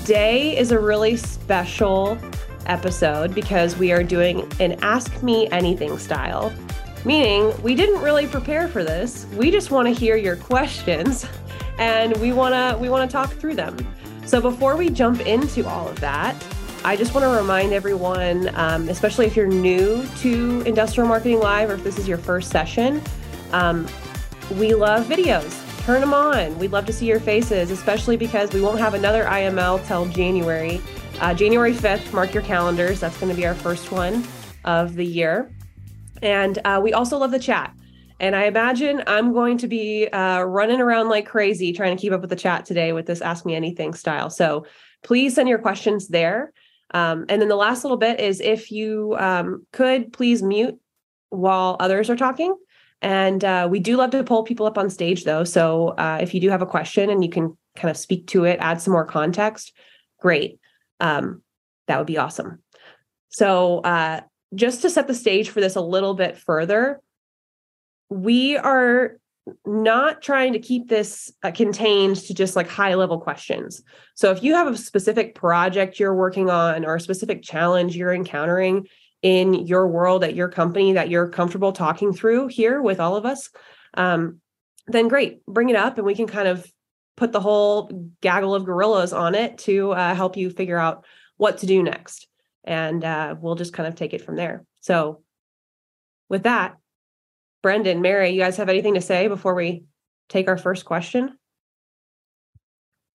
Today is a really special episode because we are doing an Ask Me Anything style, meaning we didn't really prepare for this. We just want to hear your questions and we want to we want to talk through them. So before we jump into all of that, I just want to remind everyone, um, especially if you're new to Industrial Marketing Live or if this is your first session, um, we love videos. Turn them on. We'd love to see your faces, especially because we won't have another IML till January. Uh, January 5th, mark your calendars. That's going to be our first one of the year. And uh, we also love the chat. And I imagine I'm going to be uh, running around like crazy trying to keep up with the chat today with this Ask Me Anything style. So please send your questions there. Um, and then the last little bit is if you um, could please mute while others are talking. And uh, we do love to pull people up on stage though. So uh, if you do have a question and you can kind of speak to it, add some more context, great. Um, that would be awesome. So uh, just to set the stage for this a little bit further, we are not trying to keep this uh, contained to just like high level questions. So if you have a specific project you're working on or a specific challenge you're encountering in your world at your company that you're comfortable talking through here with all of us, um, then great, bring it up and we can kind of put the whole gaggle of gorillas on it to uh, help you figure out what to do next. And uh, we'll just kind of take it from there. So with that, Brendon, Mary, you guys have anything to say before we take our first question?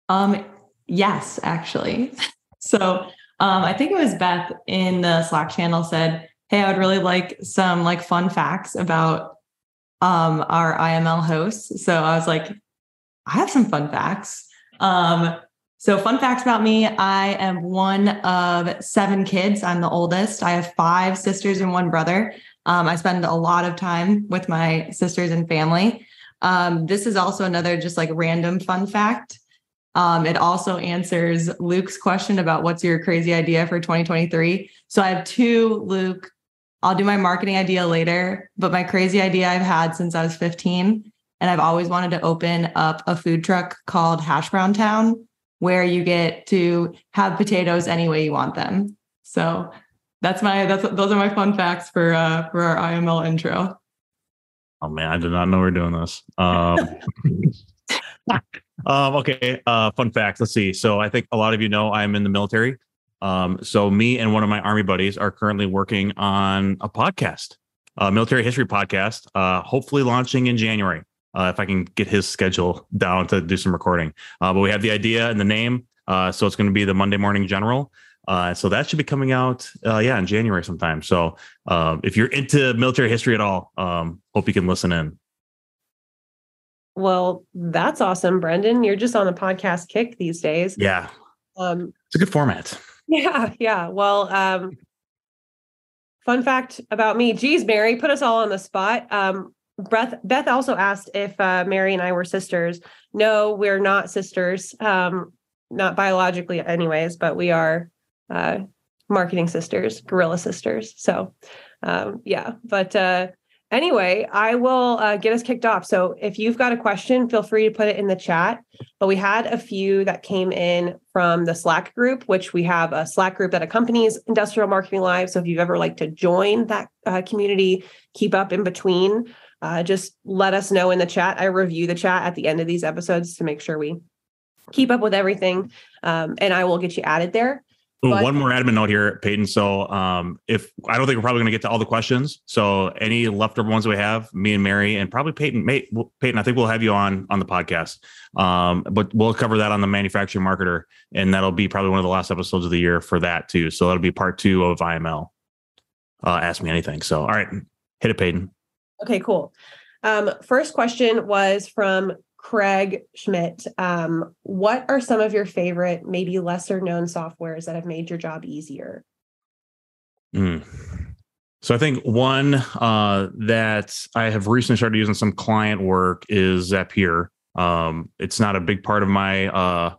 Um, yes, actually. so um, I think it was Beth in the Slack channel said, Hey, I would really like some like fun facts about um, our IML hosts. So I was like, I have some fun facts. Um, so, fun facts about me I am one of seven kids. I'm the oldest. I have five sisters and one brother. Um, I spend a lot of time with my sisters and family. Um, this is also another just like random fun fact. Um, it also answers Luke's question about what's your crazy idea for 2023. So I have two, Luke. I'll do my marketing idea later, but my crazy idea I've had since I was 15. And I've always wanted to open up a food truck called Hash Brown Town, where you get to have potatoes any way you want them. So that's my that's those are my fun facts for uh for our IML intro. Oh man, I did not know we are doing this. Um, um okay, uh fun facts. Let's see. So I think a lot of you know I'm in the military. Um, so me and one of my army buddies are currently working on a podcast, a military history podcast, uh, hopefully launching in January. Uh, if I can get his schedule down to do some recording. Uh, but we have the idea and the name. Uh, so it's going to be the Monday Morning General. Uh, so that should be coming out, uh, yeah, in January sometime. So uh, if you're into military history at all, um, hope you can listen in. Well, that's awesome, Brendon. You're just on a podcast kick these days. Yeah, um, it's a good format. Yeah, yeah. Well, um, fun fact about me. Geez, Mary, put us all on the spot. Um, Beth, Beth also asked if uh, Mary and I were sisters. No, we're not sisters. Um, not biologically, anyways, but we are uh, marketing sisters, gorilla sisters. So, um, yeah. But uh, anyway, I will uh, get us kicked off. So, if you've got a question, feel free to put it in the chat. But we had a few that came in from the Slack group, which we have a Slack group that accompanies Industrial Marketing Live. So, if you've ever like to join that uh, community, keep up in between. Uh, just let us know in the chat. I review the chat at the end of these episodes to make sure we keep up with everything. Um, and I will get you added there. Ooh, but, one more admin note here, Peyton. So, um, if I don't think we're probably going to get to all the questions, so any leftover ones we have, me and Mary, and probably Peyton, May, Peyton, I think we'll have you on on the podcast. Um, but we'll cover that on the manufacturing marketer, and that'll be probably one of the last episodes of the year for that too. So that'll be part two of IML. Uh, ask me anything. So, all right, hit it, Peyton. Okay, cool. Um, first question was from Craig Schmidt, um, what are some of your favorite, maybe lesser known softwares that have made your job easier? Mm. So I think one uh, that I have recently started using some client work is Zapier. Um, it's not a big part of my uh,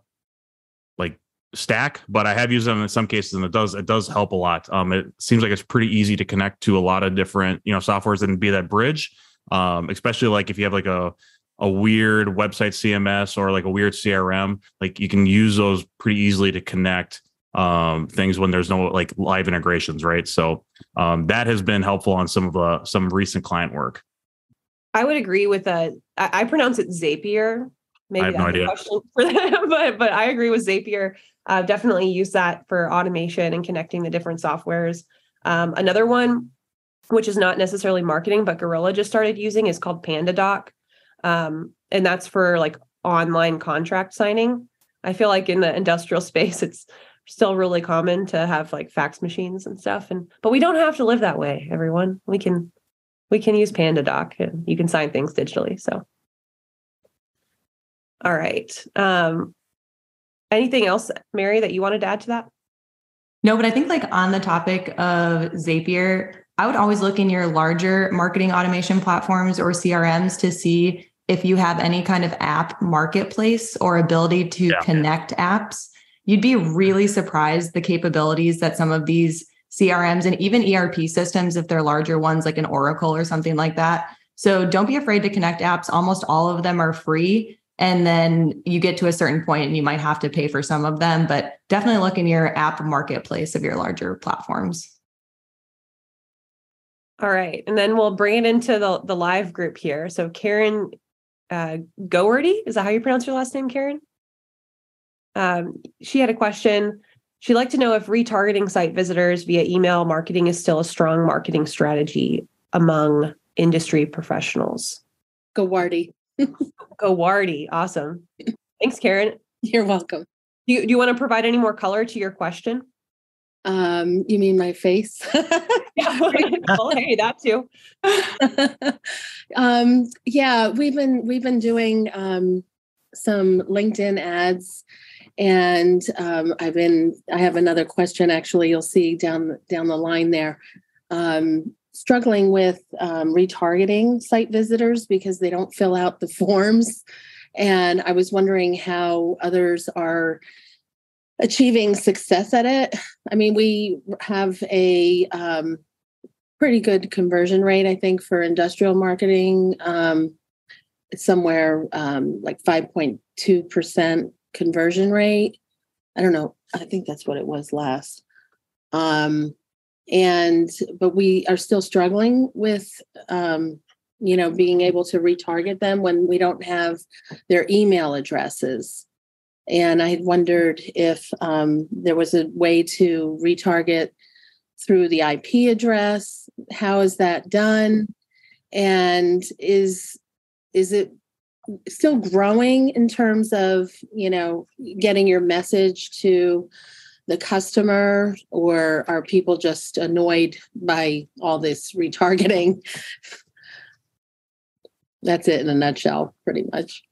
like stack, but I have used them in some cases, and it does it does help a lot. Um, it seems like it's pretty easy to connect to a lot of different you know softwares and be that bridge. Um, especially like if you have like a a weird website CMS or like a weird CRM, like you can use those pretty easily to connect um, things when there's no like live integrations, right? So um, that has been helpful on some of the some recent client work. I would agree with that. I, I pronounce it Zapier. Maybe I have no idea. question for them, but but I agree with Zapier. Uh, definitely use that for automation and connecting the different softwares. Um, another one, which is not necessarily marketing, but Gorilla just started using, is called PandaDoc, um, and that's for like online contract signing. I feel like in the industrial space, it's still really common to have like fax machines and stuff, and but we don't have to live that way. Everyone, we can we can use PandaDoc, and you can sign things digitally. So. All right. Um, anything else, Mary, that you wanted to add to that? No, but I think like on the topic of Zapier, I would always look in your larger marketing automation platforms or CRMs to see if you have any kind of app marketplace or ability to Yeah. connect apps. You'd be really mm-hmm. surprised the capabilities that some of these CRMs and even ERP systems, if they're larger ones like an Oracle or something like that. So don't be afraid to connect apps. Almost all of them are free. And then you get to a certain point and you might have to pay for some of them, but definitely look in your app marketplace of your larger platforms. All right. And then we'll bring it into the, the live group here. So Karen uh, Goerty, is that how you pronounce your last name, Karen? Um, she had a question. She'd like to know if retargeting site visitors via email marketing is still a strong marketing strategy among industry professionals. Gawardi. Gowardi, awesome. Thanks, Karen. You're welcome. Do you, do you want to provide any more color to your question? Um, you mean my face? Yeah, well, hey, that too. um, yeah, we've been we've been doing um, some LinkedIn ads, and um, I've been. I have another question. Actually, you'll see down down the line there. Um, struggling with um, retargeting site visitors because they don't fill out the forms, and I was wondering how others are achieving success at it. I mean, we have a um, pretty good conversion rate, I think, for industrial marketing. Um, somewhere um, like 5.2% conversion rate. I don't know. I think that's what it was last. Um, and, but we are still struggling with, um, you know, being able to retarget them when we don't have their email addresses. And I had wondered if um, there was a way to retarget through the IP address. How is that done? And is is it still growing in terms of you know getting your message to the customer, or are people just annoyed by all this retargeting? That's it in a nutshell, pretty much.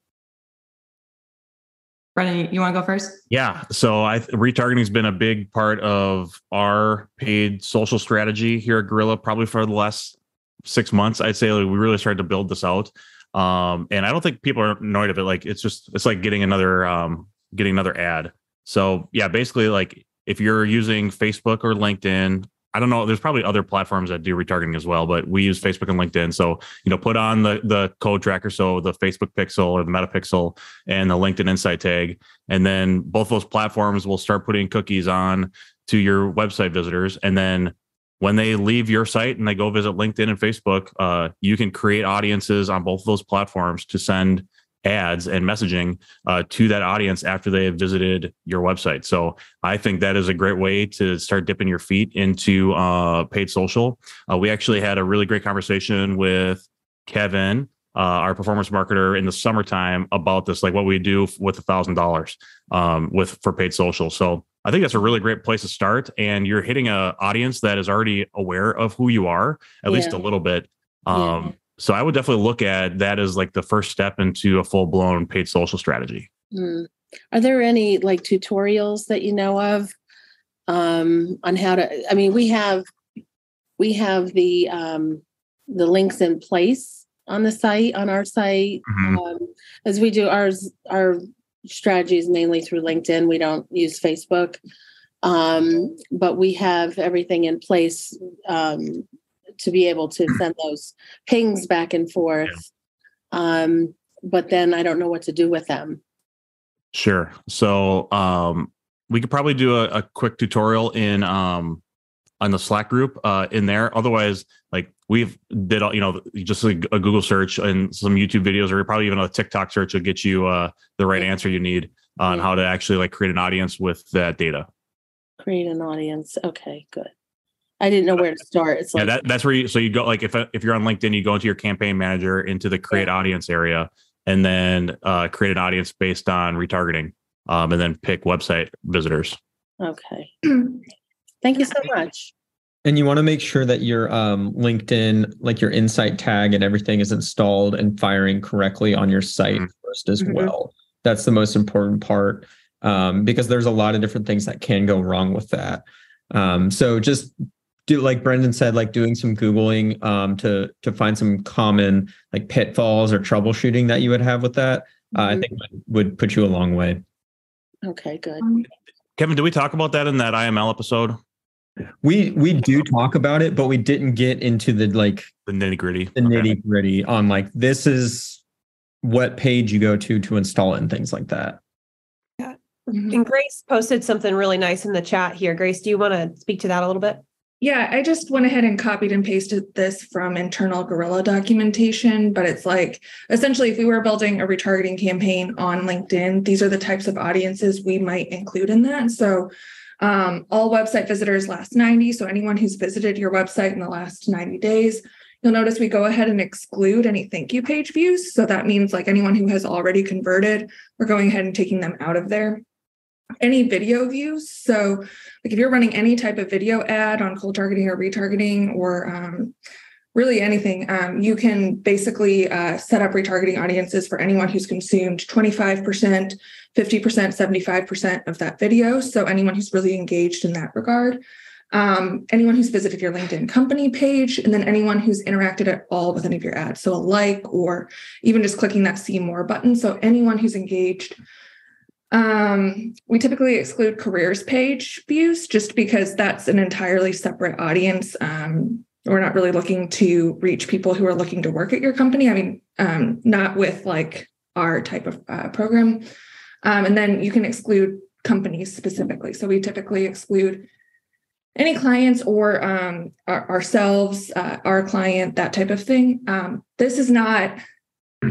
Brendon, you want to go first? Yeah. So I retargeting has been a big part of our paid social strategy here at Gorilla, probably for the last six months. I'd say like, we really started to build this out. Um, and I don't think people are annoyed of it. Like it's just it's like getting another um getting another ad. So yeah, basically like if you're using Facebook or LinkedIn, I don't know. There's probably other platforms that do retargeting as well, but we use Facebook and LinkedIn. So you know, put on the the code tracker, so the Facebook Pixel or the Meta Pixel and the LinkedIn Insight tag, and then both those platforms will start putting cookies on to your website visitors, and then when they leave your site and they go visit LinkedIn and Facebook, uh, you can create audiences on both of those platforms to send ads and messaging uh, to that audience after they have visited your website. So I think that is a great way to start dipping your feet into uh, paid social. Uh, we actually had a really great conversation with Kevin. Uh, our performance marketer in the summertime about this, like what we do with a thousand dollars um, with for paid social. So I think that's a really great place to start. And you're hitting a audience that is already aware of who you are, at least a little bit. Yeah. So I would definitely look at that as like the first step into a full blown paid social strategy. Hmm. Are there any like tutorials that you know of um, on how to? I mean, we have we have the um, the links in place on the site on our site Mhm. um, as we do ours. Our strategy is mainly through LinkedIn. We don't use Facebook, um, but we have everything in place um, to be able to send those pings back and forth. Um, but then I don't know what to do with them. Sure. So um, we could probably do a, a quick tutorial in um, on the Slack group uh, in there. Otherwise, like we've did, all you know, just a, a Google search and some YouTube videos, or probably even a TikTok search will get you uh, the right answer you need on Yeah. how to actually like create an audience with that data. Create an audience. Okay, good. I didn't know where to start. It's yeah, that, that's where you so you go like if if you're on LinkedIn, you go into your campaign manager into the create audience area, and then uh, create an audience based on retargeting, um, and then pick website visitors. okay. Thank you so much. And you want to make sure that your um, LinkedIn, like your insight tag and everything is installed and firing correctly on your site Mhm. first as Mhm. well. That's the most important part um, because there's a lot of different things that can go wrong with that. Um, so just do like Brendon said, like doing some Googling um, to to find some common like pitfalls or troubleshooting that you would have with that. Uh, I Mhm. think would, would put you a long way. Okay, good. Kevin, did we talk about that in that IML episode? We we do talk about it, but we didn't get into the like The nitty gritty. the nitty gritty on like this is what page you go to to install it and things like that. Yeah. And Grace posted something really nice in the chat here. Grace, do you want to speak to that a little bit? Yeah, I just went ahead and copied and pasted this from internal Gorilla documentation, but it's like essentially if we were building a retargeting campaign on LinkedIn, these are the types of audiences we might include in that. So um, all website visitors last 90. So anyone who's visited your website in the last 90 days, you'll notice we go ahead and exclude any thank you page views. So that means like anyone who has already converted, we're going ahead and taking them out of there. Any video views. So like if you're running any type of video ad on cold targeting or retargeting or um, really anything, um, you can basically uh, set up retargeting audiences for anyone who's consumed 25%, 50%, 75% of that video. So anyone who's really engaged in that regard. Um, anyone who's visited your LinkedIn company page, and then anyone who's interacted at all with any of your ads. So a like or even just clicking that see more button. So anyone who's engaged um, we typically exclude careers page views just because that's an entirely separate audience. Um, we're not really looking to reach people who are looking to work at your company. I mean, um, not with like our type of uh, program. Um, and then you can exclude companies specifically. So we typically exclude any clients or um, our, ourselves, uh, our client, that type of thing. Um, this is not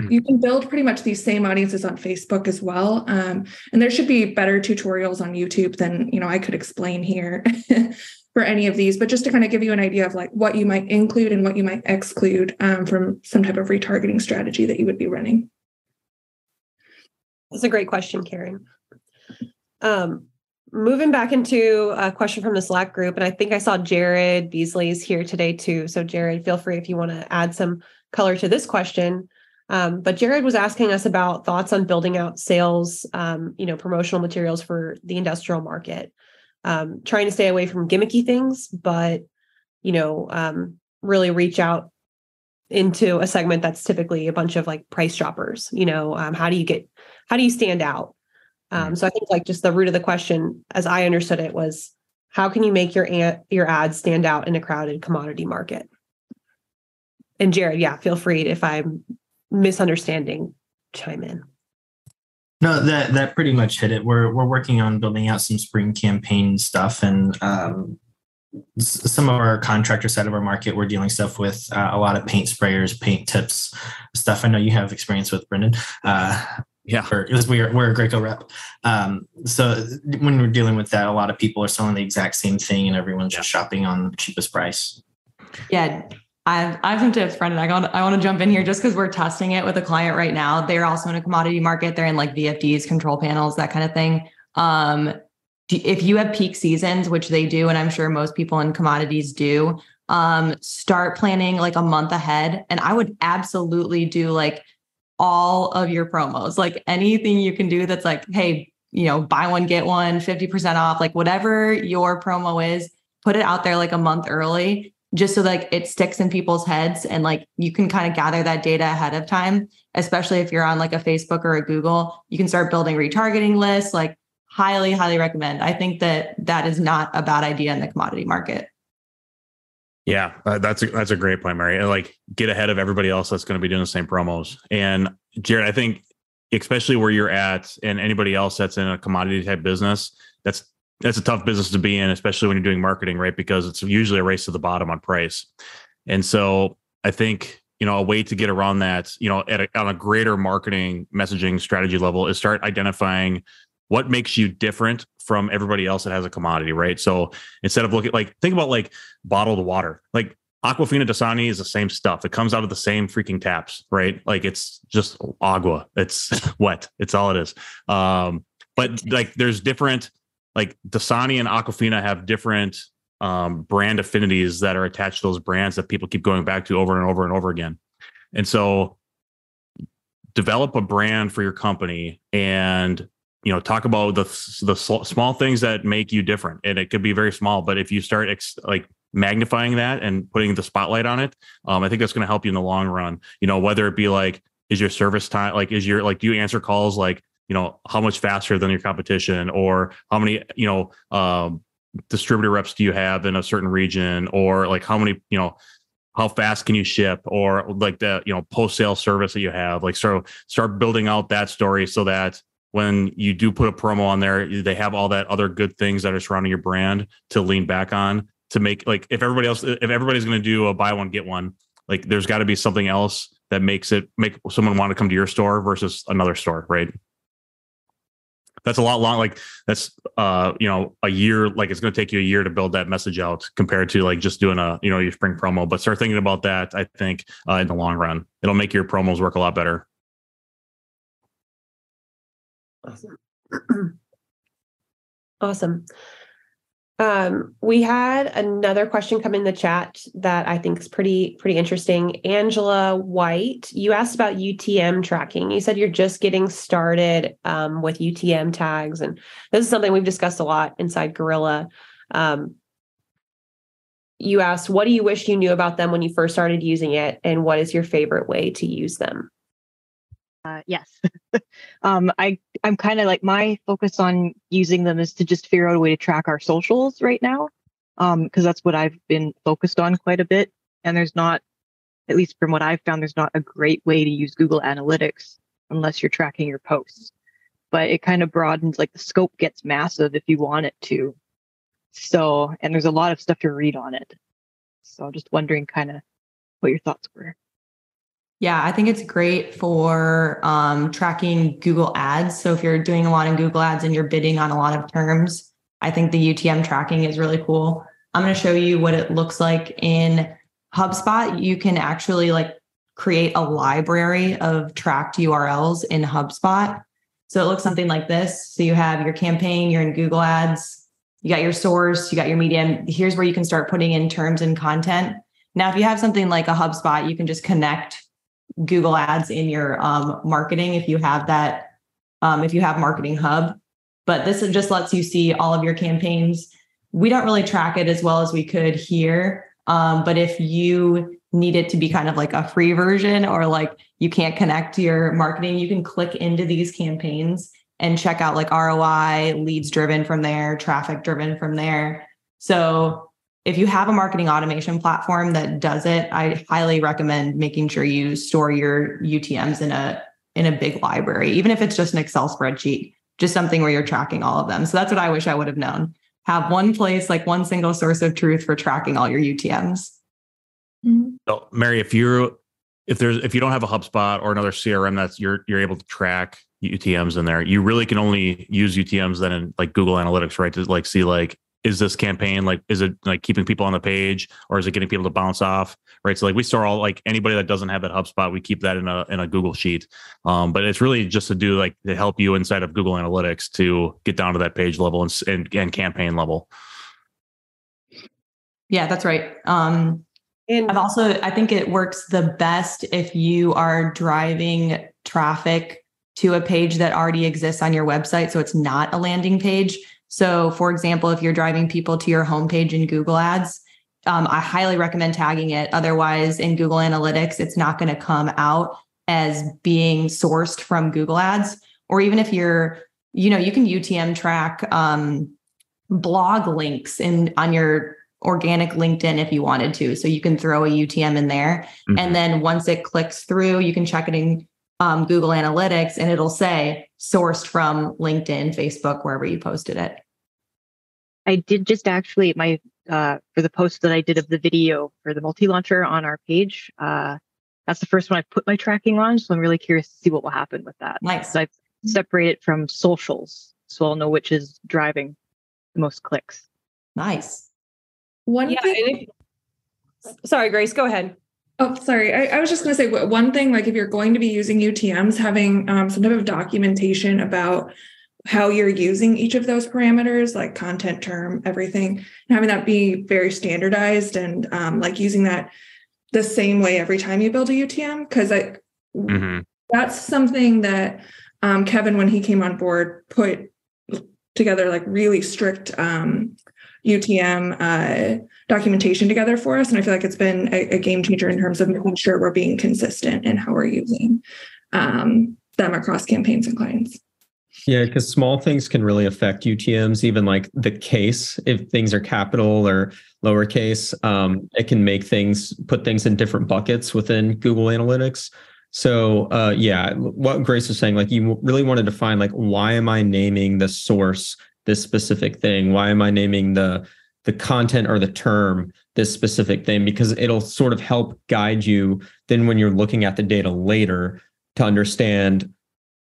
you can build pretty much these same audiences on facebook as well um, and there should be better tutorials on youtube than you know i could explain here for any of these but just to kind of give you an idea of like what you might include and what you might exclude um, from some type of retargeting strategy that you would be running That's a great question, Karen. Um, moving back into a question from the Slack group, and I think I saw Jared Beasley's here today too. So, Jared, feel free if you want to add some color to this question. Um, but Jared was asking us about thoughts on building out sales, um, you know, promotional materials for the industrial market. Um, trying to stay away from gimmicky things, but you know, um, really reach out into a segment that's typically a bunch of like price droppers. You know, um, how do you get how do you stand out? Um, so I think like just the root of the question, as I understood it, was how can you make your ad, your ads stand out in a crowded commodity market? And Jared, yeah, feel free if I'm misunderstanding, chime in. No, that that pretty much hit it. We're we're working on building out some spring campaign stuff, and um, s- some of our contractor side of our market, we're dealing stuff with uh, a lot of paint sprayers, paint tips, stuff. I know you have experience with, Brendon. Uh, Yeah. because we're we're a Graco rep. Um, so when we're dealing with that, a lot of people are selling the exact same thing, and everyone's just shopping on the cheapest price. Yeah. I've, I have some tips, Brendon. I got, I want to jump in here just because we're testing it with a client right now. They're also in a commodity market. They're in like VFDs, control panels, that kind of thing. Um, if you have peak seasons, which they do, and I'm sure most people in commodities do, um, start planning like a month ahead. And I would absolutely do like all of your promos, like anything you can do that's like, hey, you know, buy one, get one, 50% off, like whatever your promo is, put it out there like a month early just so like it sticks in people's heads and like you can kind of gather that data ahead of time especially if you're on like a facebook or a google you can start building retargeting lists like highly highly recommend i think that that is not a bad idea in the commodity market Yeah, uh, that's a, that's a great point, Mary. And like get ahead of everybody else that's going to be doing the same promos. And Jared, I think especially where you're at and anybody else that's in a commodity type business, that's that's a tough business to be in, especially when you're doing marketing, right? Because it's usually a race to the bottom on price. And so I think, you know, a way to get around that, you know, at a, on a greater marketing messaging strategy level is start identifying what makes you different from everybody else that has a commodity, right? So instead of looking like think about like bottled water, like Aquafina Dasani is the same stuff. It comes out of the same freaking taps, right? Like it's just agua. It's wet. It's all it is. Um, but like there's different like Dasani and Aquafina have different um, brand affinities that are attached to those brands that people keep going back to over and over and over again. And so develop a brand for your company and you know talk about the the small things that make you different and it could be very small but if you start ex- like magnifying that and putting the spotlight on it um, i think that's going to help you in the long run you know whether it be like is your service time like is your like do you answer calls like you know how much faster than your competition or how many you know um, distributor reps do you have in a certain region or like how many you know how fast can you ship or like the you know post sale service that you have? Like so start building out that story so that when you do put a promo on there they have all that other good things that are surrounding your brand to lean back on to make like if everybody else if everybody's going to do a buy one get one like there's got to be something else that makes it make someone want to come to your store versus another store right that's a lot long like that's uh you know a year like it's going to take you a year to build that message out compared to like just doing a you know your spring promo but start thinking about that i think uh, in the long run. It'll make your promos work a lot better. Awesome. Awesome um, we had another question come in the chat that I think is pretty pretty interesting. Angela White, you asked about UTM tracking. You said you're just getting started um, with UTM tags, and this is something we've discussed a lot inside Gorilla. Um, you asked, "What do you wish you knew about them when you first started using it, and what is your favorite way to use them?" Uh, yes. um, I I'm kind of like my focus on using them is to just figure out a way to track our socials right now, because um, that's what I've been focused on quite a bit. And there's not, at least from what I've found, there's not a great way to use Google Analytics unless you're tracking your posts. But it kind of broadens, like the scope gets massive if you want it to. So, and there's a lot of stuff to read on it. So, just wondering kind of what your thoughts were. Yeah, I think it's great for um, tracking Google ads. So if you're doing a lot in Google ads and you're bidding on a lot of terms, I think the UTM tracking is really cool. I'm going to show you what it looks like in HubSpot. You can actually like create a library of tracked URLs in HubSpot. So it looks something like this. So you have your campaign, you're in Google ads, you got your source, you got your medium. Here's where you can start putting in terms and content. Now, if you have something like a HubSpot, you can just connect Google ads in your um, marketing if you have that, um, if you have Marketing Hub. But this just lets you see all of your campaigns. We don't really track it as well as we could here. Um, but if you need it to be kind of like a free version or like you can't connect to your marketing, you can click into these campaigns and check out like ROI, leads driven from there, traffic driven from there. So if you have a marketing automation platform that does it, I highly recommend making sure you store your UTMs in a in a big library, even if it's just an Excel spreadsheet, just something where you're tracking all of them. So that's what I wish I would have known. Have one place, like one single source of truth for tracking all your UTMs. Mm-hmm. So, Mary, if you're if there's if you don't have a HubSpot or another CRM that's you're you're able to track UTMs in there, you really can only use UTMs then in like Google Analytics, right? To like see like is this campaign like is it like keeping people on the page or is it getting people to bounce off right? So like we store all like anybody that doesn't have that hubspot we keep that in a in a google sheet. Um, but it's really just to do like to help you inside of google analytics to get down to that page level and and, and campaign level. Yeah that's right. Um and i've also i think it works the best if you are driving traffic to a page that already exists on your website so it's not a landing page so, for example, if you're driving people to your homepage in Google Ads, um, I highly recommend tagging it. Otherwise, in Google Analytics, it's not going to come out as being sourced from Google Ads. Or even if you're, you know, you can UTM track um, blog links in on your organic LinkedIn if you wanted to. So you can throw a UTM in there, mm-hmm. and then once it clicks through, you can check it in um, Google Analytics and it'll say sourced from LinkedIn, Facebook, wherever you posted it. I did just actually my uh, for the post that I did of the video for the multi launcher on our page. Uh, that's the first one I put my tracking on, so I'm really curious to see what will happen with that. Nice. So I've separated from socials, so I'll know which is driving the most clicks. Nice. One Yeah. thing. sorry, Grace, go ahead. Oh, sorry. I, I was just going to say one thing. Like, if you're going to be using UTM's, having um, some type of documentation about how you're using each of those parameters, like content term, everything, and having that be very standardized and um, like using that the same way every time you build a UTM. Because I Mhm. that's something that um, Kevin, when he came on board, put together like really strict um, UTM uh, documentation together for us, and I feel like it's been a, a game changer in terms of making sure we're being consistent in how we're using um, them across campaigns and clients. Yeah, because small things can really affect UTMs, even like the case. If things are capital or lowercase, um, it can make things put things in different buckets within Google Analytics. So uh, yeah, what Grace was saying, like you really wanted to find like why am I naming the source this specific thing? Why am I naming the the content or the term this specific thing? Because it'll sort of help guide you then when you're looking at the data later to understand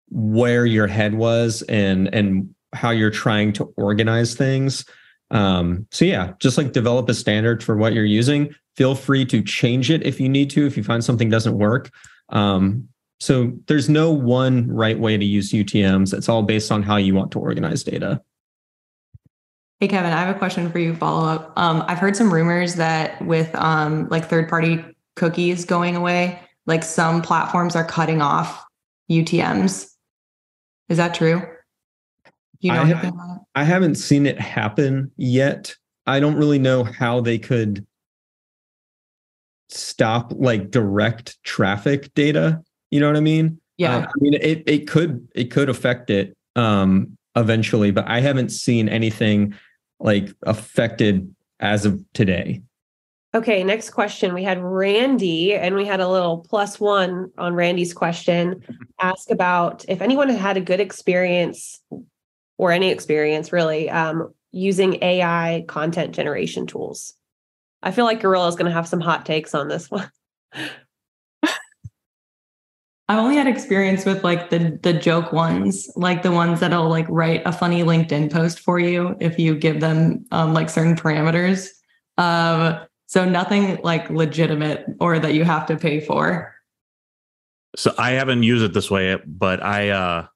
where your head was and and how you're trying to organize things. Um so yeah just like develop a standard for what you're using. Feel free to change it if you need to if you find something doesn't work. Um so there's no one right way to use utms it's all based on how you want to organize data Hey Kevin, I have a question for you. Follow up. Um, I've heard some rumors that with um, like third party cookies going away, like some platforms are cutting off UTM's. Is that true? You know I-? I haven't seen it happen yet. I don't really know how they could stop like direct traffic data. You know what I mean? Yeah. Uh, I mean it it could it could affect it um eventually, but I haven't seen anything like affected as of today. Okay, next question. We had Randy, and we had a little plus one on Randy's question. Ask about if anyone had had a good experience or any experience really um, using AI content generation tools. I feel like Gorilla is going to have some hot takes on this one. I've only had experience with like the the joke ones, like the ones that'll like write a funny LinkedIn post for you if you give them um, like certain parameters. Um, so nothing like legitimate or that you have to pay for. So I haven't used it this way, but I uh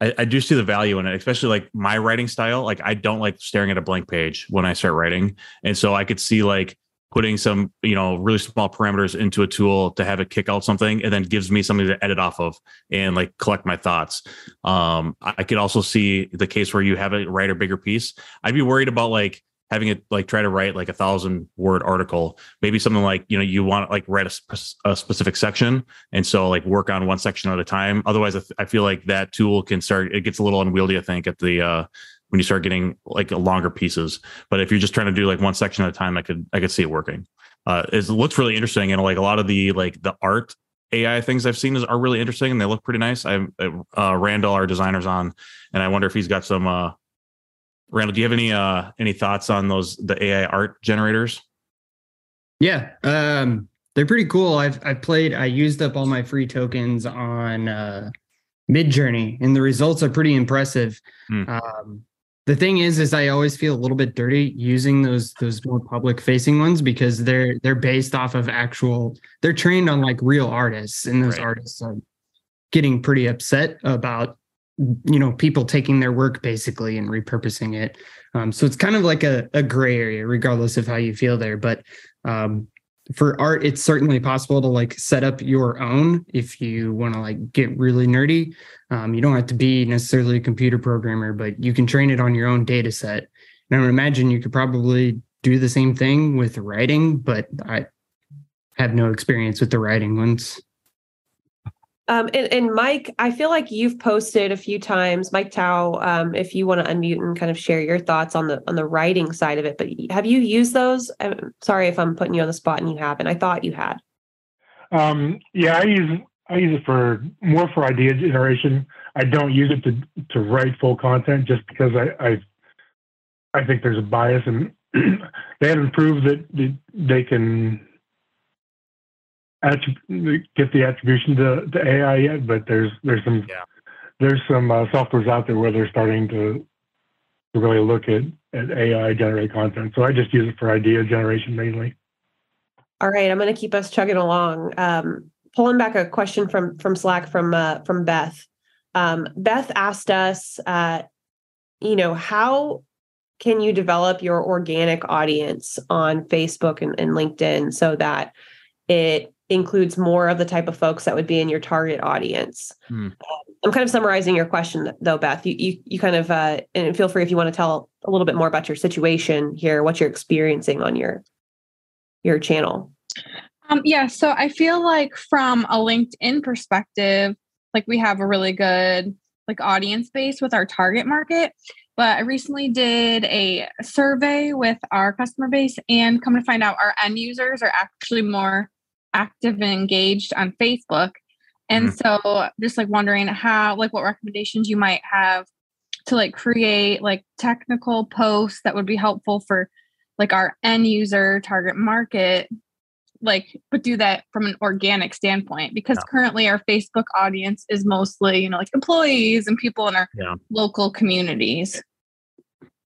I, I do see the value in it, especially like my writing style. Like I don't like staring at a blank page when I start writing. And so I could see like putting some, you know, really small parameters into a tool to have it kick out something and then gives me something to edit off of and like collect my thoughts. Um, I could also see the case where you have it write a bigger piece. I'd be worried about like having it like try to write like a thousand word article, maybe something like, you know, you want like write a, sp- a specific section. And so like work on one section at a time. Otherwise, I, I feel like that tool can start, it gets a little unwieldy, I think, at the, uh, when you start getting like longer pieces. But if you're just trying to do like one section at a time, I could, I could see it working. Uh, it looks really interesting. And like a lot of the, like the art AI things I've seen is, are really interesting and they look pretty nice. I'm, uh, Randall, our designer's on, and I wonder if he's got some, uh, Randall, do you have any uh any thoughts on those the AI art generators? Yeah, um, they're pretty cool. I've I played. I used up all my free tokens on uh, Midjourney, and the results are pretty impressive. Hmm. Um, the thing is, is I always feel a little bit dirty using those those more public facing ones because they're they're based off of actual. They're trained on like real artists, and those Right. artists are getting pretty upset about you know people taking their work basically and repurposing it um, so it's kind of like a, a gray area regardless of how you feel there but um, for art it's certainly possible to like set up your own if you want to like get really nerdy. Um, you don't have to be necessarily a computer programmer but you can train it on your own data set. And i would imagine you could probably do the same thing with writing but i have no experience with the writing ones Um, and, and Mike, I feel like you've posted a few times, Mike Tao. Um, if you want to unmute and kind of share your thoughts on the on the writing side of it, but have you used those? I'm sorry if I'm putting you on the spot and you haven't. I thought you had. Um, yeah, I use I use it for more for idea generation. I don't use it to to write full content just because I I, I think there's a bias and they haven't proved that they can attrib- get the attribution to, to AI yet, but there's there's some Yeah. there's some uh, softwares out there where they're starting to to really look at, at AI generated content. So I just use it for idea generation mainly. All right, I'm going to keep us chugging along. Um, pulling back a question from from Slack from uh, from Beth. Um, Beth asked us, uh, you know, how can you develop your organic audience on Facebook and, and LinkedIn so that it includes more of the type of folks that would be in your target audience? Um, I'm kind of summarizing your question though, Beth. You you, you kind of uh, and feel free if you want to tell a little bit more about your situation here, what you're experiencing on your your channel. Um, yeah, so I feel like from a LinkedIn perspective, like we have a really good like audience base with our target market. But I recently did a survey with our customer base and come to find out our end users are actually more active and engaged on Facebook. And mm-hmm. so just like wondering how like what recommendations you might have to like create like technical posts that would be helpful for like our end user target market like but do that from an organic standpoint because currently our facebook audience is mostly you know like employees and people in our Yeah. local communities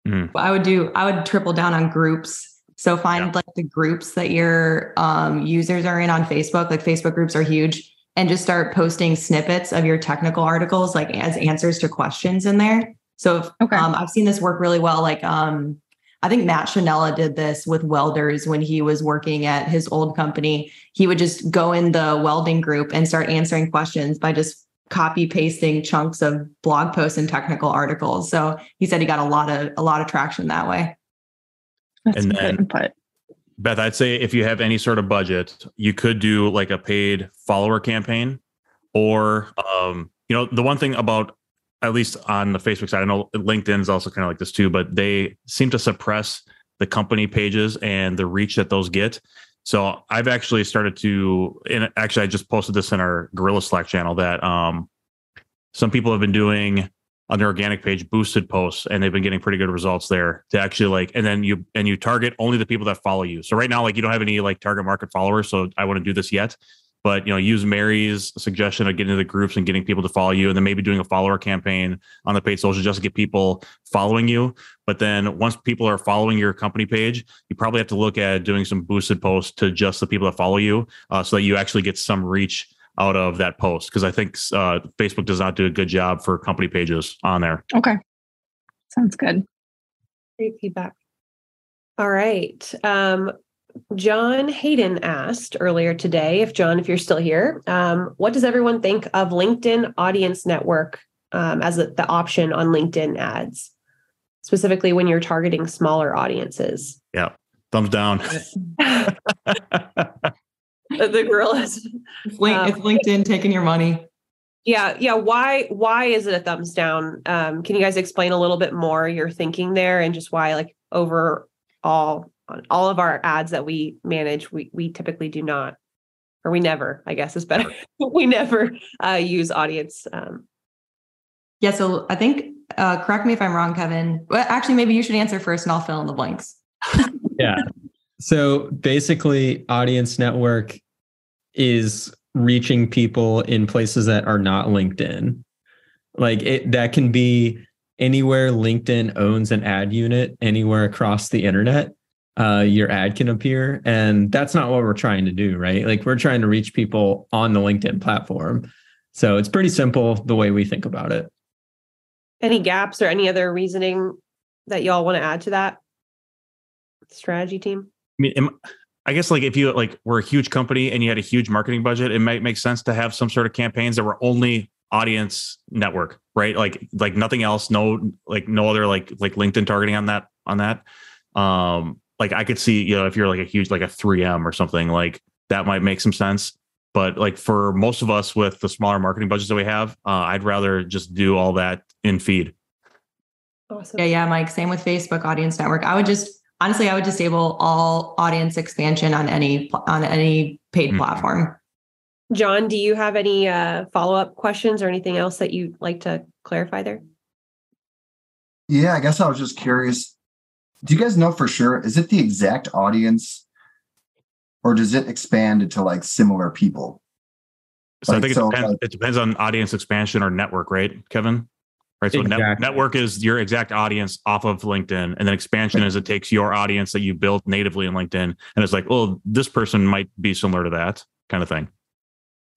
mm. I would do, I would triple down on groups. So find like the groups that your um, users are in on Facebook. Like Facebook groups are huge, and just start posting snippets of your technical articles, like as answers to questions in there. So if, um, I've seen this work really well. Like um, I think Matt Chanella did this with welders when he was working at his old company. He would just go in the welding group and start answering questions by just copy pasting chunks of blog posts and technical articles. So he said he got a lot of a lot of traction that way. And then Beth, I'd say if you have any sort of budget, you could do like a paid follower campaign, or um, you know, the one thing about at least on the Facebook side, I know LinkedIn is also kind of like this too, but they seem to suppress the company pages and the reach that those get. So I've actually started to, and actually I just posted this in our Gorilla Slack channel that um, some people have been doing on their organic page boosted posts and they've been getting pretty good results there to actually like and then you and you target only the people that follow you. So right now like you don't have any like target market followers so i wouldn't do this yet. But you know use mary's suggestion of getting into the groups and getting people to follow you and then maybe doing a follower campaign on the paid social just to get people following you. But then once people are following your company page you probably have to look at doing some boosted posts to just the people that follow you uh, so that you actually get some reach out of that post because i think uh, facebook does not do a good job for company pages on there okay sounds good Great feedback. All right. Um, John Hayden asked earlier today, if John, if you're still here, um, what does everyone think of LinkedIn Audience Network um, as a, the option on LinkedIn ads, specifically when you're targeting smaller audiences? Yeah. Thumbs down. the, the gorillas. It's, link, Um, it's LinkedIn taking your money. Yeah, yeah. Why why is it a thumbs down? Um, can you guys explain a little bit more your thinking there and just why, like overall, on all of our ads that we manage, we we typically do not, or we never, I guess is better. we never uh, use audience. Um, Yeah. So I think, uh, correct me if I'm wrong, Kevin. Well, actually, maybe you should answer first and I'll fill in the blanks. yeah. So basically, audience network is reaching people in places that are not LinkedIn. Like it, that can be anywhere LinkedIn owns an ad unit, anywhere across the internet, uh, your ad can appear. And that's not what we're trying to do, right? Like we're trying to reach people on the LinkedIn platform. So it's pretty simple the way we think about it. any gaps or any other reasoning that y'all want to add to that strategy team? I mean, am- I guess like if you like were a huge company and you had a huge marketing budget, it might make sense to have some sort of campaigns that were only audience network, right? Like like nothing else, no like no other like like LinkedIn targeting on that on that. Um like I could see, you know, if you're like a huge like a 3M or something, like that might make some sense. But like for most of us with the smaller marketing budgets that we have, uh, I'd rather just do all that in feed. Awesome. Yeah, yeah, Mike. Same with Facebook Audience Network. I would just honestly, I would disable all audience expansion on any on any paid Mhm. platform. John, do you have any uh, follow up questions or anything else that you'd like to clarify there? Yeah, I guess I was just curious. Do you guys know for sure? Is it the exact audience or does it expand into like similar people? So I think it, so, depends, like- it depends on audience expansion or network, right, Kevin? Right. So net, network is your exact audience off of LinkedIn, and then expansion is it takes your audience that you built natively in LinkedIn, and it's like, well, this person might be similar to that kind of thing.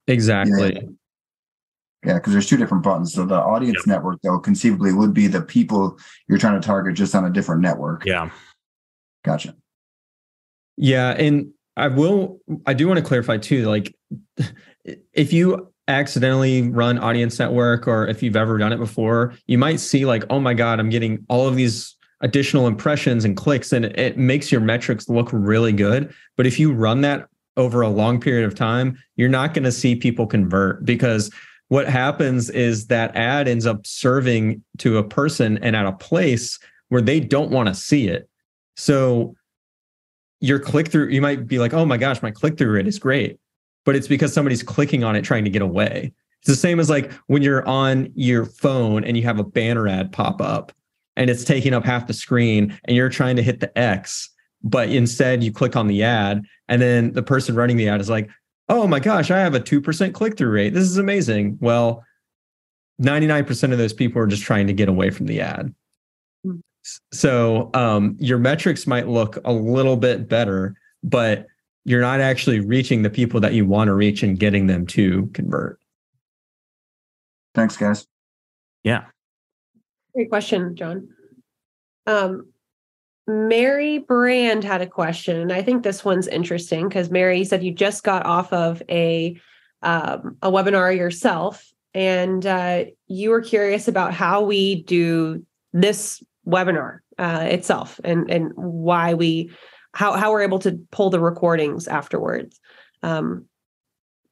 Exactly. Yeah, because there's two different buttons. So the audience network, though, conceivably would be the people you're trying to target just on a different network. Yeah. Gotcha. Yeah, and I will I do want to clarify too like if you accidentally run audience network or if you've ever done it before, you might see like oh my god, I'm getting all of these additional impressions and clicks and it, makes your metrics look really good, but if you run that over a long period of time, you're not going to see people convert because what happens is that ad ends up serving to a person and at a place where they don't want to see it. So your click through, you might be like, oh my gosh, my click through rate is great. But it's because somebody's clicking on it trying to get away. It's the same as like when you're on your phone and you have a banner ad pop up and it's taking up half the screen and you're trying to hit the X, but instead you click on the ad and then the person running the ad is like, oh my gosh, I have a 2% click through rate. This is amazing. Well, 99% of those people are just trying to get away from the ad. So um, your metrics might look a little bit better, but you're not actually reaching the people that you want to reach and getting them to convert. Thanks, guys. Yeah. Great question, John. Um, Mary Brand had a question, and I think this one's interesting because Mary said you just got off of a um, a webinar yourself, and uh, you were curious about how we do this webinar uh, itself, and and why we how how we're able to pull the recordings afterwards, um,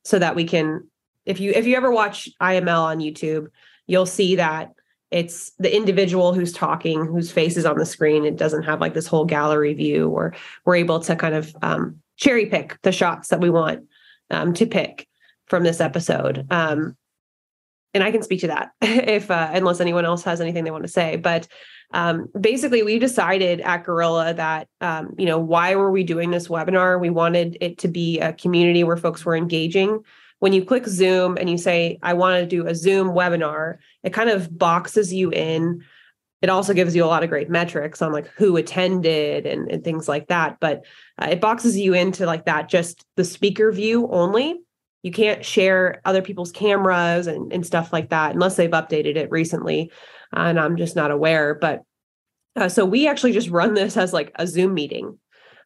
so that we can. If you if you ever watch IML on YouTube, you'll see that it's the individual who's talking whose face is on the screen. It doesn't have like this whole gallery view. Or we're able to kind of um, cherry pick the shots that we want um, to pick from this episode. Um, and i can speak to that if uh, unless anyone else has anything they want to say. But um, basically we decided at gorilla that um, you know why were we doing this webinar we wanted it to be a community where folks were engaging when you click Zoom and you say, I want to do a Zoom webinar, it kind of boxes you in. It also gives you a lot of great metrics on like who attended and, and things like that. But uh, it boxes you into like that, just the speaker view only. You can't share other people's cameras and, and stuff like that unless they've updated it recently. And I'm just not aware. But uh, so we actually just run this as like a Zoom meeting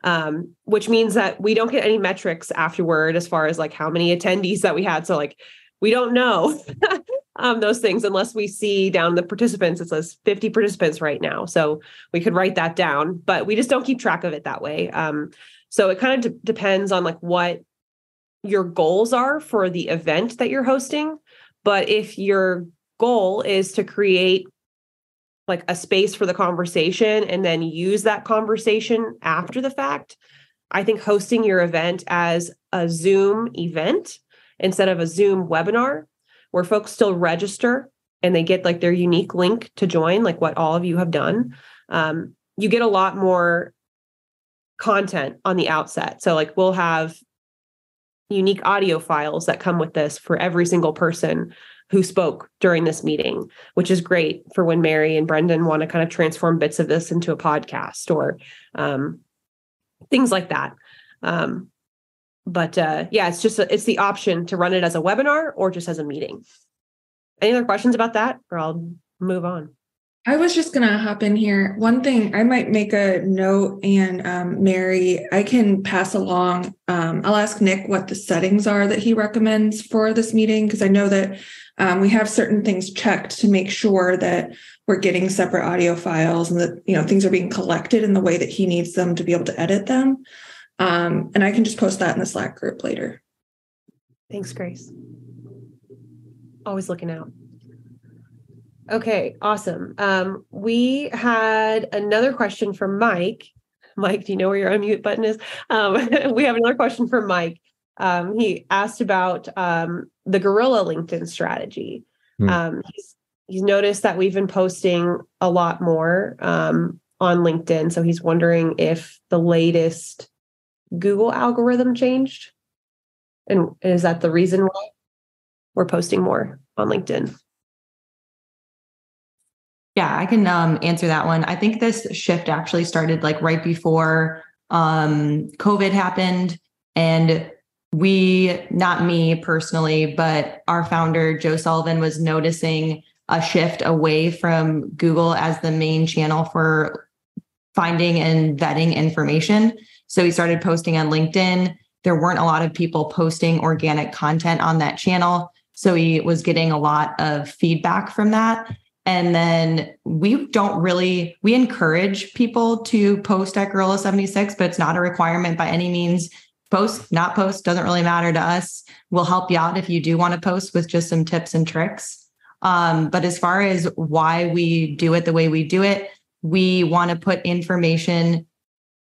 um, which means that we don't get any metrics afterward as far as like how many attendees that we had. So like we don't know um, those things unless we see down the participants. It says 50 participants right now, so we could write that down, but we just don't keep track of it that way. Um, so it kind of de- depends on like what your goals are for the event that you're hosting. But if your goal is to create like a space for the conversation and then use that conversation after the fact. I think hosting your event as a Zoom event instead of a Zoom webinar where folks still register and they get like their unique link to join, like what all of you have done. Um, you get a lot more content on the outset. So, like, we'll have unique audio files that come with this for every single person who spoke during this meeting, which is great for when Mary and Brendon want to kind of transform bits of this into a podcast or um, things like that. Um, but uh, yeah, it's just a, it's the option to run it as a webinar or just as a meeting. Any other questions about that, or I'll move on. I was just gonna hop in here. One thing I might make a note, and um, Mary, I can pass along. Um, I'll ask Nick what the settings are that he recommends for this meeting because I know that um, we have certain things checked to make sure that we're getting separate audio files and that you know things are being collected in the way that he needs them to be able to edit them. Um, and I can just post that in the Slack group later. Thanks, Grace. Always looking out. Okay, awesome. Um, we had another question from Mike. Mike, do you know where your unmute button is? Um, we have another question from Mike. Um, he asked about um, the Gorilla LinkedIn strategy. Hmm. Um, he's, he's noticed that we've been posting a lot more um, on LinkedIn. So he's wondering if the latest Google algorithm changed. And is that the reason why we're posting more on LinkedIn? Yeah, I can um, answer that one. I think this shift actually started like right before um, COVID happened. And we, not me personally, but our founder, Joe Sullivan, was noticing a shift away from Google as the main channel for finding and vetting information. So he started posting on LinkedIn. There weren't a lot of people posting organic content on that channel. So he was getting a lot of feedback from that. And then we don't really, we encourage people to post at Gorilla 76, but it's not a requirement by any means. Post, not post, doesn't really matter to us. We'll help you out if you do want to post with just some tips and tricks. Um, but as far as why we do it the way we do it, we want to put information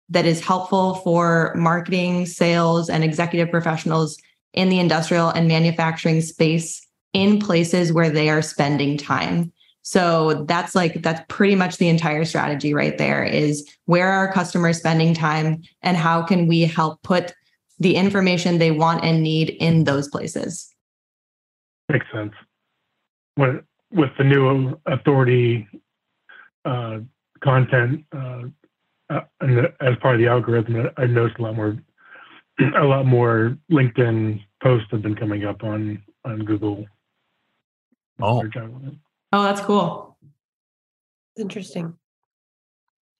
that is helpful for marketing, sales, and executive professionals in the industrial and manufacturing space in places where they are spending time. So that's like that's pretty much the entire strategy right there is where are our customers spending time and how can we help put the information they want and need in those places. Makes sense. When with the new authority uh, content uh, uh, and the, as part of the algorithm, I've noticed a lot more a lot more LinkedIn posts have been coming up on on Google. Oh. Oh, that's cool. Interesting.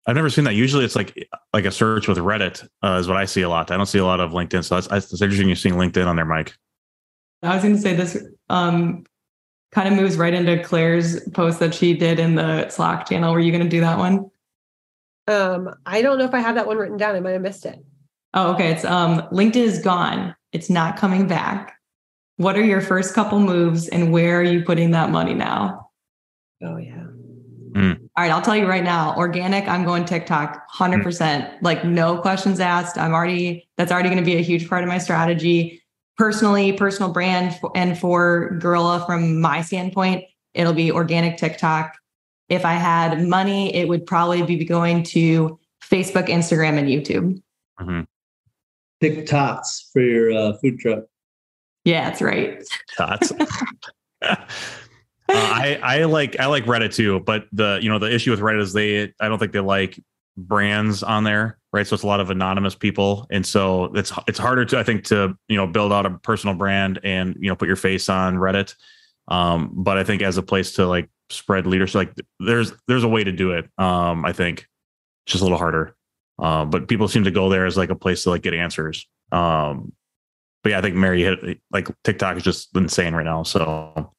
I've never seen that. Usually, it's like like a search with Reddit uh, is what I see a lot. I don't see a lot of LinkedIn, so that's, that's interesting. You're seeing LinkedIn on there, Mike. I was going to say this um, kind of moves right into Claire's post that she did in the Slack channel. Were you going to do that one? Um, I don't know if I have that one written down. I might have missed it. Oh, okay. It's um, LinkedIn is gone. It's not coming back. What are your first couple moves, and where are you putting that money now? Oh yeah. Mm. All right, I'll tell you right now. Organic, I'm going TikTok, hundred percent. Like no questions asked. I'm already. That's already going to be a huge part of my strategy. Personally, personal brand, and for Gorilla, from my standpoint, it'll be organic TikTok. If I had money, it would probably be going to Facebook, Instagram, and YouTube. Mm-hmm. TikToks for your uh, food truck. Yeah, that's right. Tots. Uh, I I like I like Reddit too, but the you know the issue with Reddit is they I don't think they like brands on there, right? So it's a lot of anonymous people, and so it's it's harder to I think to you know build out a personal brand and you know put your face on Reddit. Um, but I think as a place to like spread leadership, like there's there's a way to do it. Um, I think it's just a little harder. Um, but people seem to go there as like a place to like get answers. Um, but yeah, I think Mary hit like TikTok is just insane right now. So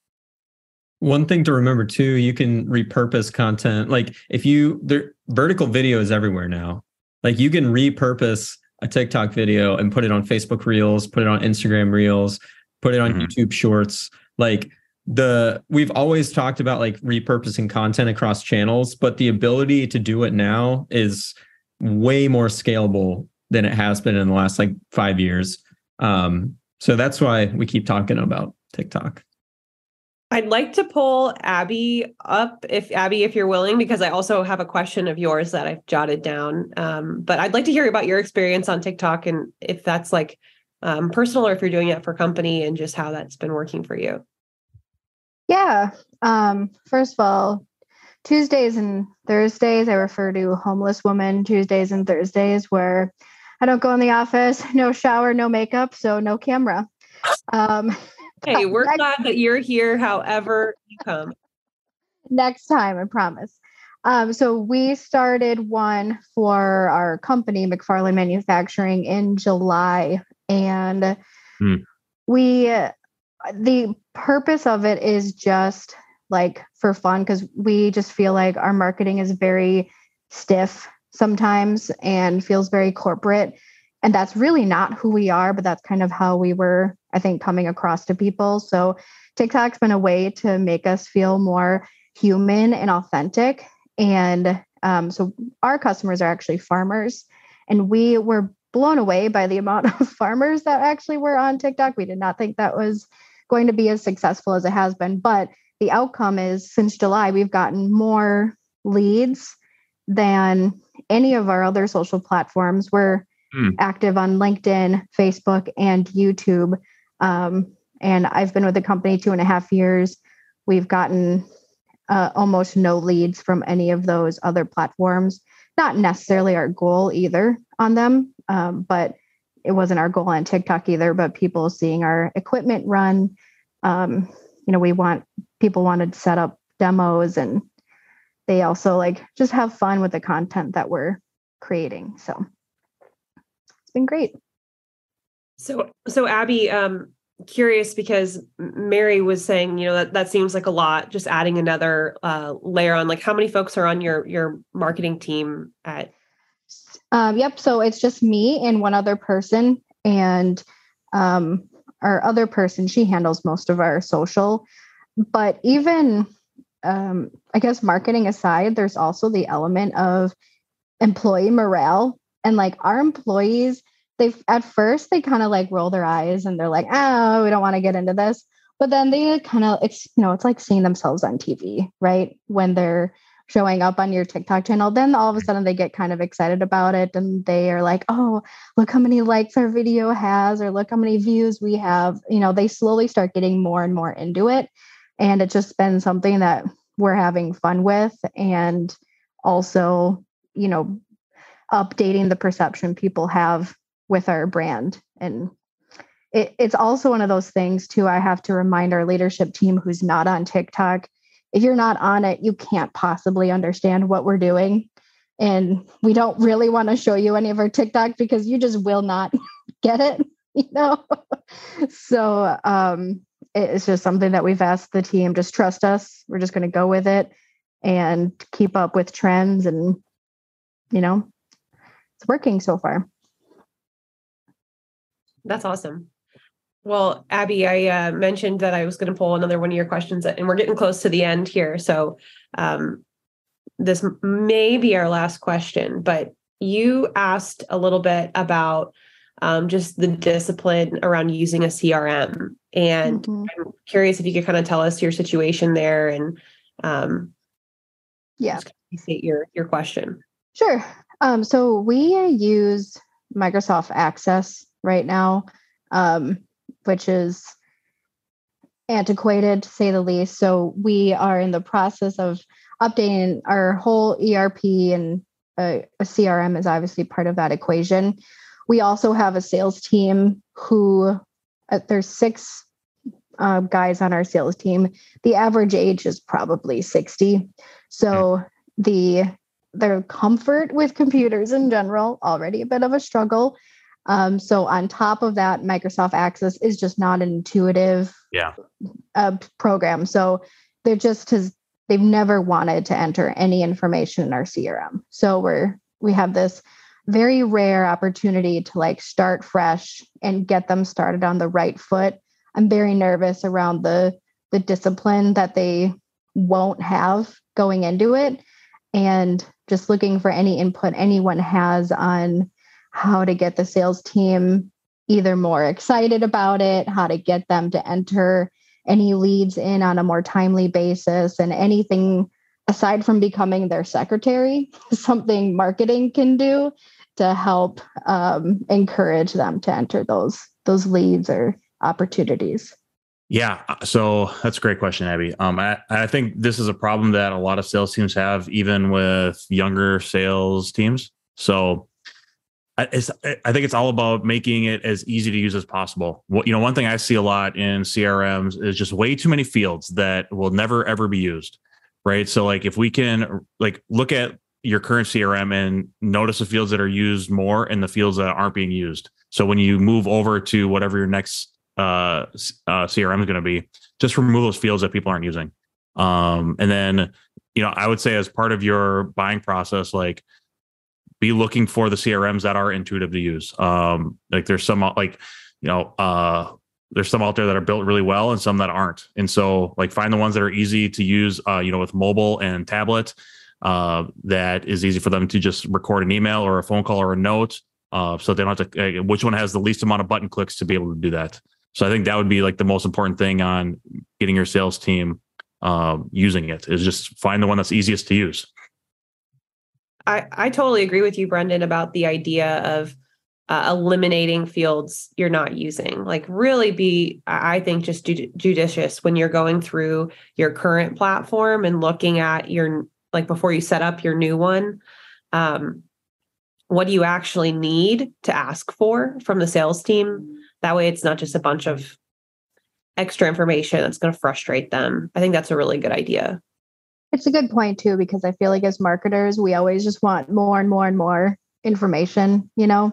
one thing to remember too, you can repurpose content. Like if you there vertical video is everywhere now. Like you can repurpose a TikTok video and put it on Facebook Reels, put it on Instagram Reels, put it on Mhm. YouTube Shorts. Like the we've always talked about like repurposing content across channels, but the ability to do it now is way more scalable than it has been in the last like 5 years. Um so that's why we keep talking about TikTok. I'd like to pull Abby up if Abby, if you're willing, because I also have a question of yours that I've jotted down. Um, but I'd like to hear about your experience on TikTok and if that's like um, personal or if you're doing it for company and just how that's been working for you. Yeah. Um, first of all, Tuesdays and Thursdays, I refer to homeless woman Tuesdays and Thursdays where I don't go in the office, no shower, no makeup, so no camera. Hey, we're next- glad that you're here, however you come. next time, I promise. Um, so we started one for our company, McFarland Manufacturing, in July, and Hmm. we the purpose of it is just like for fun because we just feel like our marketing is very stiff sometimes and feels very corporate and that's really not who we are but that's kind of how we were i think coming across to people so tiktok's been a way to make us feel more human and authentic and um, so our customers are actually farmers and we were blown away by the amount of farmers that actually were on TikTok. We did not think that was going to be as successful as it has been, but the outcome is since July, we've gotten more leads than any of our other social platforms. We're Mm. active on LinkedIn, Facebook, and YouTube. Um, and I've been with the company two and a half years. We've gotten uh, almost no leads from any of those other platforms. Not necessarily our goal either on them, um, but it wasn't our goal on TikTok either. But people seeing our equipment run, um, you know, we want people wanted to set up demos and they also like just have fun with the content that we're creating. So been great. So, so Abby, um, curious because Mary was saying, you know, that that seems like a lot. Just adding another uh, layer on, like, how many folks are on your your marketing team at? Um, yep. So it's just me and one other person, and um, our other person she handles most of our social. But even, um, I guess, marketing aside, there's also the element of employee morale, and like our employees, they at first they kind of like roll their eyes and they're like, oh, we don't want to get into this. But then they kind of, it's you know, it's like seeing themselves on TV, right? When they're showing up on your TikTok channel, then all of a sudden they get kind of excited about it and they are like, oh, look how many likes our video has, or look how many views we have. You know, they slowly start getting more and more into it. And it's just been something that we're having fun with. And also, you know, updating the perception people have with our brand. And it, it's also one of those things, too. I have to remind our leadership team who's not on TikTok if you're not on it, you can't possibly understand what we're doing. And we don't really want to show you any of our TikTok because you just will not get it, you know? so um, it's just something that we've asked the team just trust us. We're just going to go with it and keep up with trends. And, you know, it's working so far. That's awesome. Well, Abby, I uh, mentioned that I was going to pull another one of your questions, and we're getting close to the end here. So, um, this may be our last question, but you asked a little bit about um, just the discipline around using a CRM. And Mhm. I'm curious if you could kind of tell us your situation there and um, Yeah. state your your question. Sure. Um, so we use Microsoft Access right now, um, which is antiquated to say the least. So we are in the process of updating our whole ERP, and a, a CRM is obviously part of that equation. We also have a sales team who uh, there's six uh, guys on our sales team. The average age is probably 60. So the their comfort with computers in general already a bit of a struggle. Um, so on top of that, Microsoft Access is just not an intuitive Yeah. uh, program. So they're just has they've never wanted to enter any information in our CRM. So we're we have this very rare opportunity to like start fresh and get them started on the right foot. I'm very nervous around the the discipline that they won't have going into it and just looking for any input anyone has on how to get the sales team either more excited about it, how to get them to enter any leads in on a more timely basis, and anything aside from becoming their secretary, something marketing can do to help um, encourage them to enter those those leads or opportunities. Yeah, uh, so that's a great question, Abby. Um, I, I think this is a problem that a lot of sales teams have, even with younger sales teams. So, I, I think it's all about making it as easy to use as possible. What you know, one thing I see a lot in CRMs is just way too many fields that will never ever be used. Right. So, like, if we can like look at your current CRM and notice the fields that are used more and the fields that aren't being used. So when you move over to whatever your next uh, uh, CRM is going to be, just remove those fields that people aren't using. Um, and then, you know, I would say as part of your buying process, like be looking for the CRMs that are intuitive to use. Um, like there's some like, you know, uh, there's some out there that are built really well and some that aren't. And so like find the ones that are easy to use, uh, you know, with mobile and tablet, uh, that is easy for them to just record an email or a phone call or a note Uh, so they don't have to, uh, which one has the least amount of button clicks to be able to do that. So I think that would be like the most important thing on getting your sales team um, using it is just find the one that's easiest to use. I, I totally agree with you, Brendon, about the idea of uh, eliminating fields you're not using. Like, really be, I think, just ju- judicious when you're going through your current platform and looking at your, like, before you set up your new one. Um, what do you actually need to ask for from the sales team? That way, it's not just a bunch of extra information that's going to frustrate them. I think that's a really good idea. It's a good point too, because I feel like as marketers, we always just want more and more and more information, you know?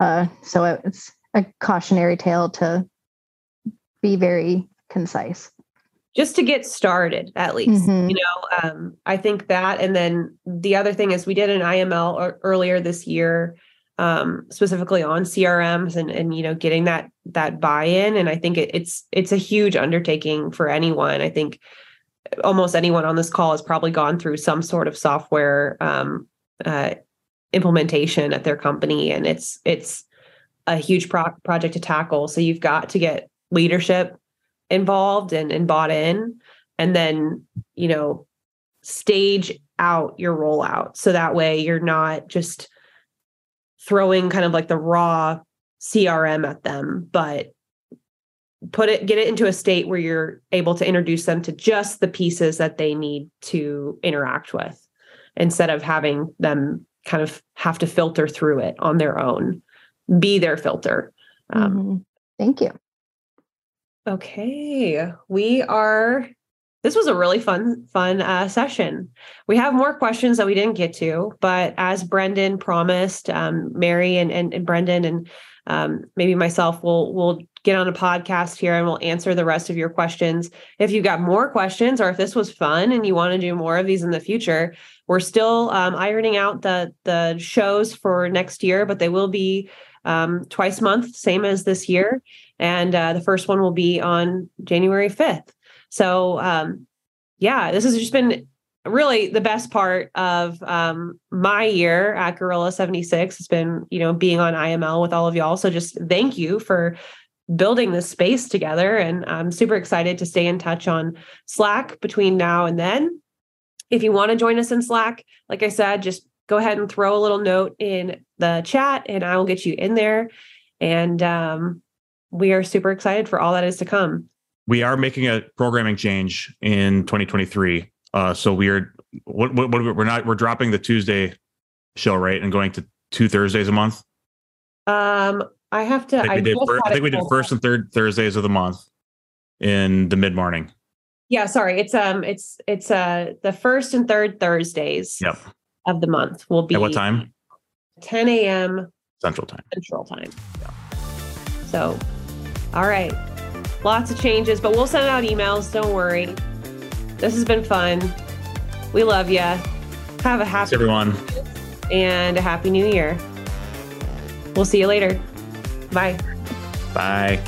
Uh, so it's a cautionary tale to be very concise. Just to get started, at least, Mhm. you know, um, I think that. And then the other thing is, we did an IML earlier this year, um, specifically on CRMs and and you know getting that that buy-in. And I think it, it's it's a huge undertaking for anyone. I think almost anyone on this call has probably gone through some sort of software um, uh, implementation at their company, and it's it's a huge pro- project to tackle. So you've got to get leadership involved and, and bought in, and then you know stage out your rollout so that way you're not just throwing kind of like the raw CRM at them, but put it get it into a state where you're able to introduce them to just the pieces that they need to interact with instead of having them kind of have to filter through it on their own be their filter um, Mhm. Thank you. okay we are this was a really fun fun uh, session. We have more questions that we didn't get to but as brendon promised um, mary and, and, and brendon and um, maybe myself will will get on a podcast here and we'll answer the rest of your questions. If you've got more questions or if this was fun and you want to do more of these in the future we're still um, ironing out the the shows for next year but they will be um, twice a month same as this year. And uh, the first one will be on january 5th so um, yeah this has just been really the best part of um, my year at gorilla Seventy Six. It's been you know being on iml with all of y'all. So just thank you for building this space together. And i'm super excited to stay in touch on slack between now and then. If you want to join us in slack like i said just go ahead and throw a little note in the chat and i will get you in there. And um, we are super excited for all that is to come we are making a programming change in 2023. Uh, so we're what, what, what we're not we're dropping the Tuesday show right and going to two Thursdays a month. um, i have to I think we did, just fir- had I think we did first and third Thursdays of the month in the mid morning. yeah sorry it's um it's it's uh the first and third thursdays Yep. of the month will be At what time? 10 a.m Central time. Central Time. Yeah. So, all right. Lots of changes, but we'll send out emails. Don't worry. This has been fun. We love you. Have a Thanks, happy everyone. and a happy new year. We'll see you later. Bye. Bye.